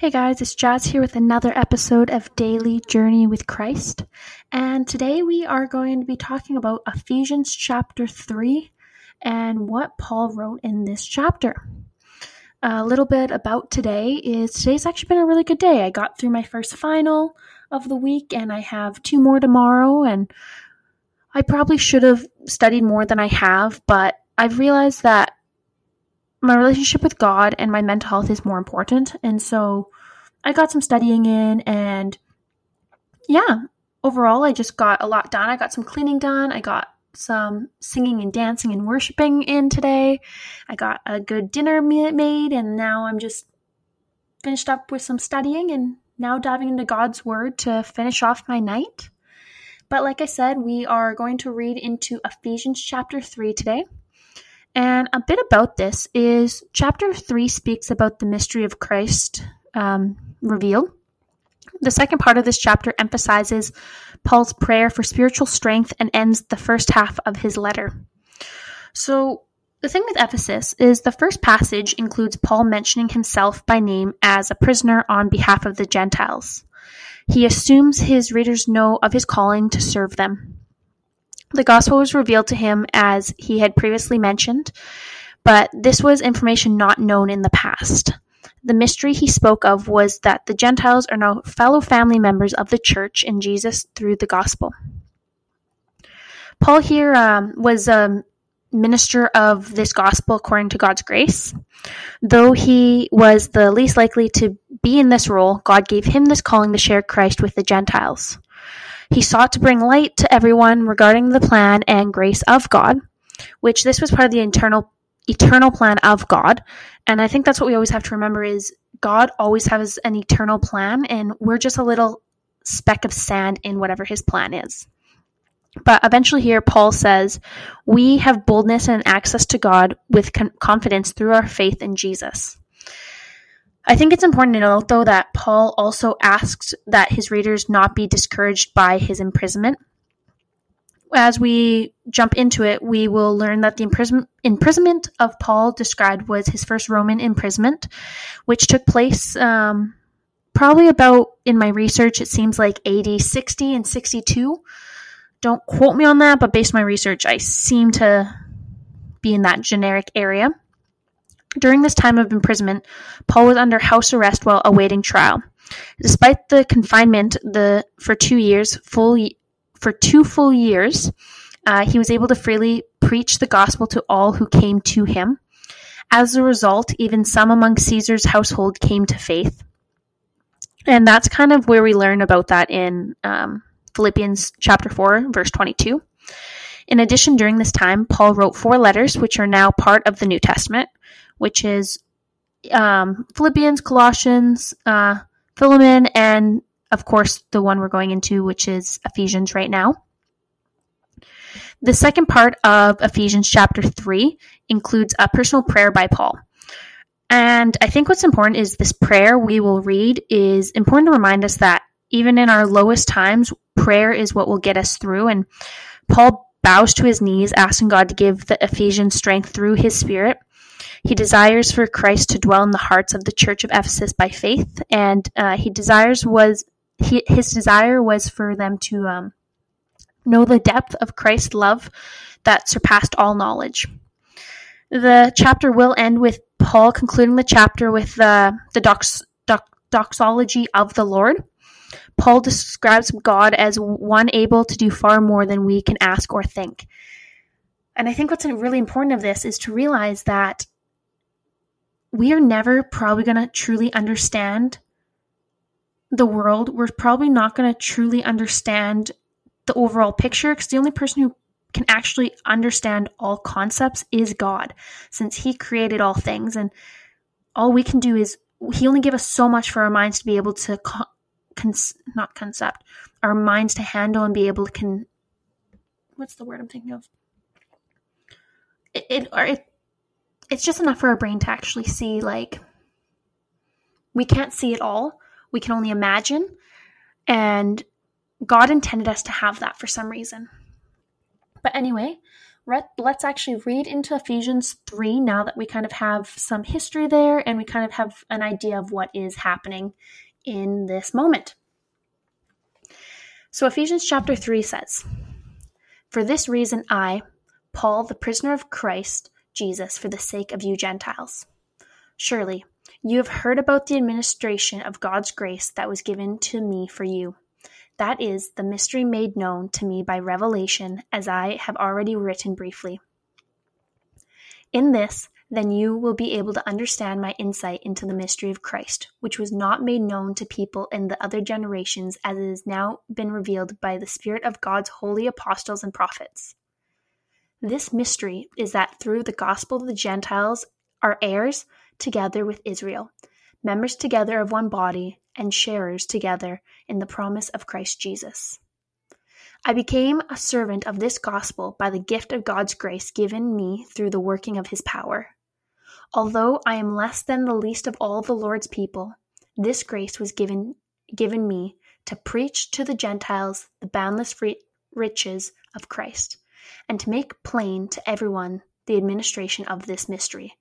Hey guys, it's Jazz here with another episode of Daily Journey with Christ. And today we are going to be talking about Ephesians chapter 3 and what Paul wrote in this chapter. A little bit about today is today's actually been a really good day. I got through my first final of the week and I have two more tomorrow and I probably should have studied more than I have, but I've realized that my relationship with God and my mental health is more important. And so I got some studying in and yeah, overall I just got a lot done. I got some cleaning done. I got some singing and dancing and worshiping in today. I got a good dinner made and now I'm just finished up with some studying and now diving into God's word to finish off my night. But like I said, we are going to read into Ephesians chapter 3 today. And a bit about this is chapter 3 speaks about the mystery of Christ um, revealed. The second part of this chapter emphasizes Paul's prayer for spiritual strength and ends the first half of his letter. So, the thing with Ephesus is the first passage includes Paul mentioning himself by name as a prisoner on behalf of the Gentiles. He assumes his readers know of his calling to serve them. The gospel was revealed to him as he had previously mentioned, but this was information not known in the past. The mystery he spoke of was that the Gentiles are now fellow family members of the church in Jesus through the gospel. Paul here um, was a minister of this gospel according to God's grace. Though he was the least likely to be in this role, God gave him this calling to share Christ with the Gentiles. He sought to bring light to everyone regarding the plan and grace of God, which this was part of the internal eternal plan of God. And I think that's what we always have to remember is God always has an eternal plan and we're just a little speck of sand in whatever his plan is. But eventually, here, Paul says, We have boldness and access to God with con- confidence through our faith in Jesus. I think it's important to note, though, that Paul also asks that his readers not be discouraged by his imprisonment. As we jump into it, we will learn that the imprison- imprisonment of Paul described was his first Roman imprisonment, which took place um, probably about, in my research, it seems like AD 60 and 62. Don't quote me on that, but based on my research, I seem to be in that generic area. During this time of imprisonment, Paul was under house arrest while awaiting trial. Despite the confinement the, for two years, full for two full years, uh, he was able to freely preach the gospel to all who came to him. As a result, even some among Caesar's household came to faith. And that's kind of where we learn about that in um, Philippians chapter 4, verse 22. In addition, during this time, Paul wrote four letters, which are now part of the New Testament which is um, Philippians, Colossians, uh, Philemon, and of course the one we're going into, which is Ephesians right now. The second part of Ephesians chapter 3 includes a personal prayer by Paul. And I think what's important is this prayer we will read is important to remind us that even in our lowest times, prayer is what will get us through. And Paul bows to his knees, asking God to give the Ephesians strength through his spirit he desires for Christ to dwell in the hearts of the church of Ephesus by faith, and uh, he desires was he, his desire was for them to um, know the depth of Christ's love that surpassed all knowledge. The chapter will end with Paul concluding the chapter with uh, the dox, dox, doxology of the Lord. Paul describes God as one able to do far more than we can ask or think. And I think what's really important of this is to realize that we are never probably going to truly understand the world. We're probably not going to truly understand the overall picture because the only person who can actually understand all concepts is God, since He created all things. And all we can do is, He only gave us so much for our minds to be able to, con- not concept, our minds to handle and be able to, con- what's the word I'm thinking of? It, it, it it's just enough for our brain to actually see like we can't see it all. We can only imagine. And god intended us to have that for some reason. But anyway let's actually read into Ephesians 3 now that we kind of have some history there and we kind of have an idea of what is happening in this moment. So, Ephesians chapter 3 says, For this reason, I, Paul, the prisoner of Christ Jesus, for the sake of you Gentiles. Surely, you have heard about the administration of God's grace that was given to me for you that is the mystery made known to me by revelation, as I have already written briefly. In this, then you will be able to understand my insight into the mystery of Christ, which was not made known to people in the other generations as it has now been revealed by the Spirit of God's holy apostles and prophets. This mystery is that through the gospel the Gentiles are heirs together with Israel, members together of one body, and sharers together in the promise of Christ Jesus. I became a servant of this gospel by the gift of God's grace given me through the working of his power. Although I am less than the least of all the Lord's people, this grace was given given me to preach to the Gentiles the boundless riches of Christ, and to make plain to everyone the administration of this mystery,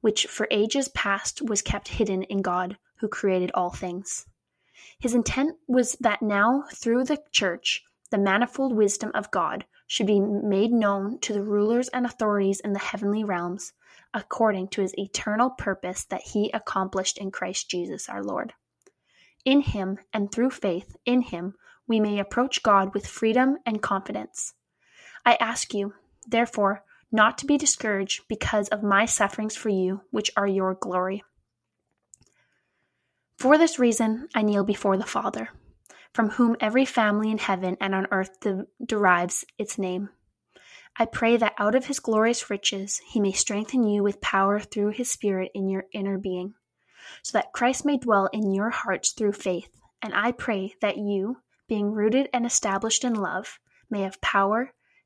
which for ages past was kept hidden in God who created all things. His intent was that now, through the Church, the manifold wisdom of God should be made known to the rulers and authorities in the heavenly realms, according to his eternal purpose that he accomplished in Christ Jesus our Lord. In him, and through faith in him, we may approach God with freedom and confidence. I ask you, therefore, not to be discouraged because of my sufferings for you, which are your glory. For this reason I kneel before the Father, from whom every family in heaven and on earth de- derives its name. I pray that out of his glorious riches he may strengthen you with power through his Spirit in your inner being, so that Christ may dwell in your hearts through faith. And I pray that you, being rooted and established in love, may have power,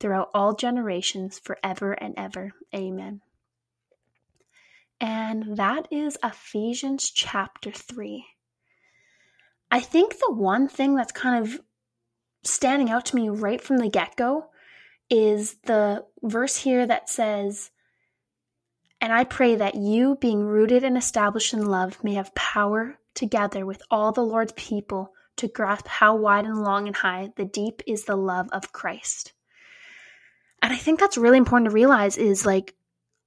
throughout all generations, forever and ever. Amen. And that is Ephesians chapter 3. I think the one thing that's kind of standing out to me right from the get go is the verse here that says, And I pray that you, being rooted and established in love, may have power together with all the Lord's people to grasp how wide and long and high the deep is the love of Christ. And I think that's really important to realize is like,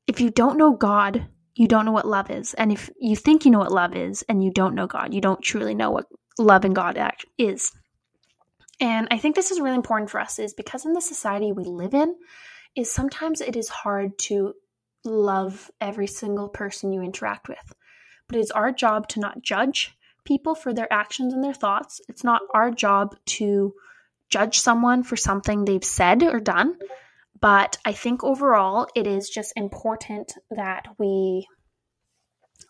if you don't know God, you don't know what love is. And if you think you know what love is and you don't know God, you don't truly know what loving God is. And I think this is really important for us is because in the society we live in is sometimes it is hard to love every single person you interact with. But it's our job to not judge people for their actions and their thoughts. It's not our job to judge someone for something they've said or done. But I think overall it is just important that we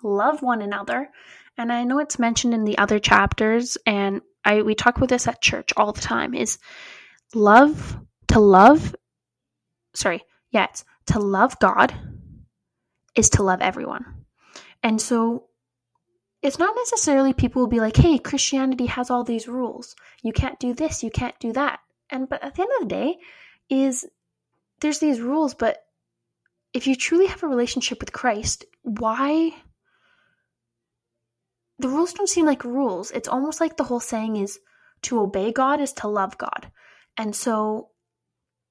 love one another and I know it's mentioned in the other chapters, and I we talk about this at church all the time. Is love to love? Sorry, yeah, it's to love God is to love everyone, and so it's not necessarily people will be like, "Hey, Christianity has all these rules. You can't do this, you can't do that." And but at the end of the day, is there's these rules, but if you truly have a relationship with Christ, why the rules don't seem like rules. It's almost like the whole saying is to obey God is to love God. And so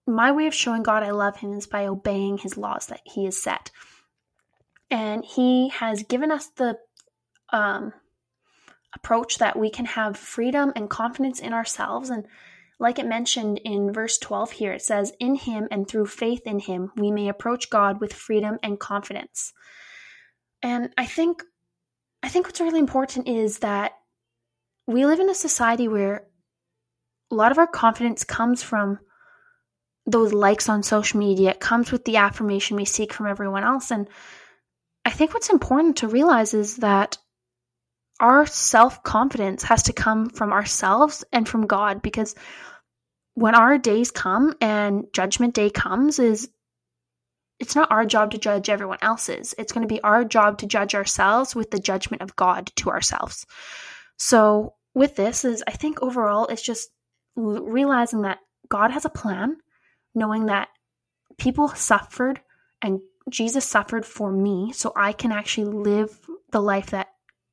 my way of showing God I love him is by obeying his laws that he has set. And he has given us the um, approach that we can have freedom and confidence in ourselves. And like it mentioned in verse 12 here, it says, In him and through faith in him, we may approach God with freedom and confidence. And I think I think what's really important is that we live in a society where a lot of our confidence comes from those likes on social media. It comes with the affirmation we seek from everyone else. And I think what's important to realize is that our self confidence has to come from ourselves and from God because when our days come and judgment day comes is it's not our job to judge everyone else's. It's going to be our job to judge ourselves with the judgment of God to ourselves. So with this is I think overall it's just realizing that God has a plan, knowing that people suffered and Jesus suffered for me so I can actually live the life that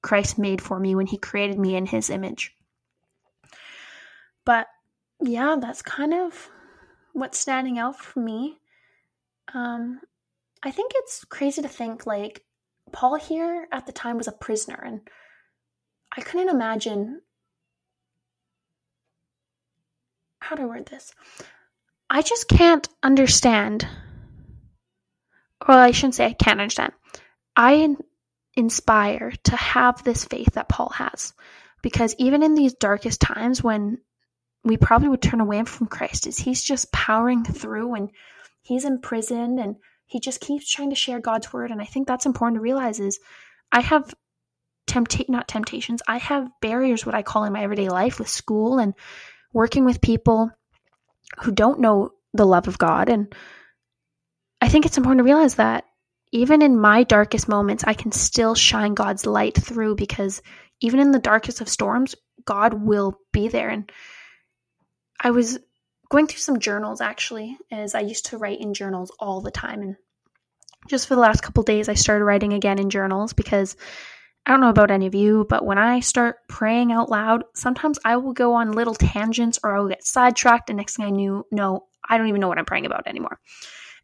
Christ made for me when he created me in his image. But yeah, that's kind of what's standing out for me. Um, I think it's crazy to think like Paul here at the time was a prisoner, and I couldn't imagine. How to word this? I just can't understand. Well, I shouldn't say I can't understand. I inspire to have this faith that Paul has. Because even in these darkest times when we probably would turn away from Christ, is he's just powering through and he's in prison and he just keeps trying to share God's word. And I think that's important to realize is I have temptate not temptations, I have barriers what I call in my everyday life with school and working with people who don't know the love of God. And I think it's important to realize that even in my darkest moments, I can still shine God's light through because even in the darkest of storms, God will be there. And I was going through some journals actually, as I used to write in journals all the time. And just for the last couple days, I started writing again in journals because I don't know about any of you, but when I start praying out loud, sometimes I will go on little tangents or I will get sidetracked. And next thing I knew, no, I don't even know what I'm praying about anymore.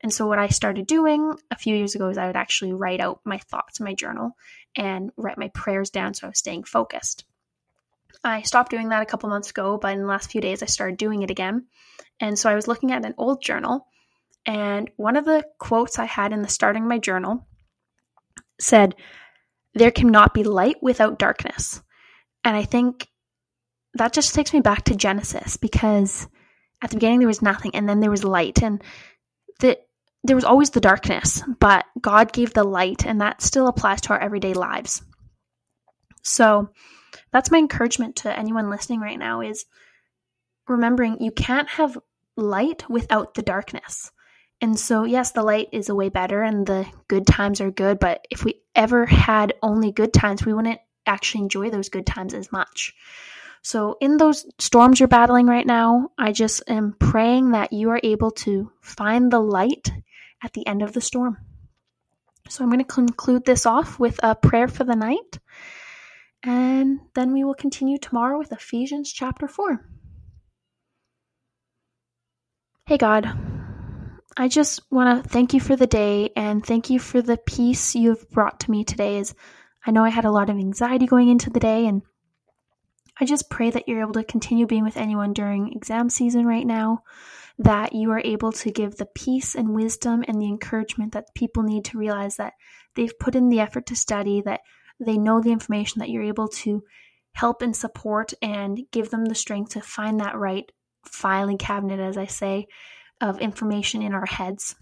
And so, what I started doing a few years ago is I would actually write out my thoughts in my journal and write my prayers down so I was staying focused. I stopped doing that a couple months ago, but in the last few days I started doing it again. And so I was looking at an old journal, and one of the quotes I had in the starting of my journal said, There cannot be light without darkness. And I think that just takes me back to Genesis because at the beginning there was nothing and then there was light. And that there was always the darkness, but God gave the light, and that still applies to our everyday lives. So that's my encouragement to anyone listening right now is remembering you can't have light without the darkness. And so, yes, the light is a way better and the good times are good, but if we ever had only good times, we wouldn't actually enjoy those good times as much. So, in those storms you're battling right now, I just am praying that you are able to find the light at the end of the storm. So I'm going to conclude this off with a prayer for the night, and then we will continue tomorrow with Ephesians chapter 4. Hey, God, I just want to thank you for the day and thank you for the peace you've brought to me today. As I know I had a lot of anxiety going into the day, and I just pray that you're able to continue being with anyone during exam season right now that you are able to give the peace and wisdom and the encouragement that people need to realize that they've put in the effort to study, that they know the information, that you're able to help and support and give them the strength to find that right filing cabinet, as I say, of information in our heads.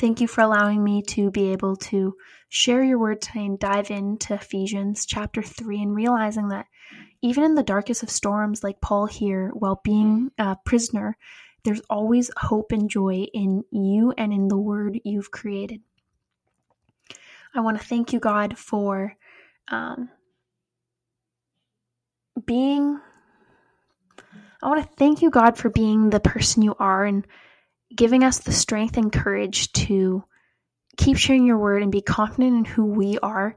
Thank you for allowing me to be able to share your word today and dive into Ephesians chapter 3 and realizing that even in the darkest of storms, like Paul here, while being a prisoner, there's always hope and joy in you and in the word you've created. I want to thank you, God, for um, being. I want to thank you, God, for being the person you are and giving us the strength and courage to keep sharing your word and be confident in who we are,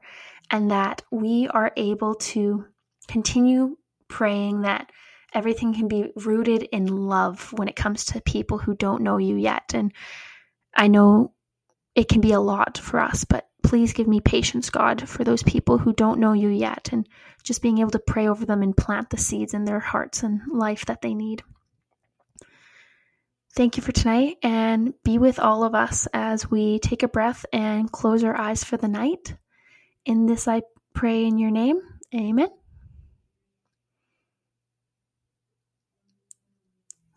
and that we are able to continue praying that everything can be rooted in love when it comes to people who don't know you yet. And I know it can be a lot for us, but please give me patience, God, for those people who don't know you yet, and just being able to pray over them and plant the seeds in their hearts and life that they need. Thank you for tonight, and be with all of us as we take a breath and close our eyes for the night. In this I pray in your name. Amen.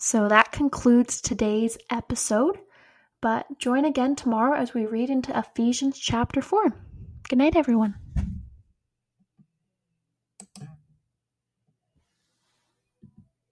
So that concludes today's episode. But join again tomorrow as we read into Ephesians chapter 4. Good night, everyone.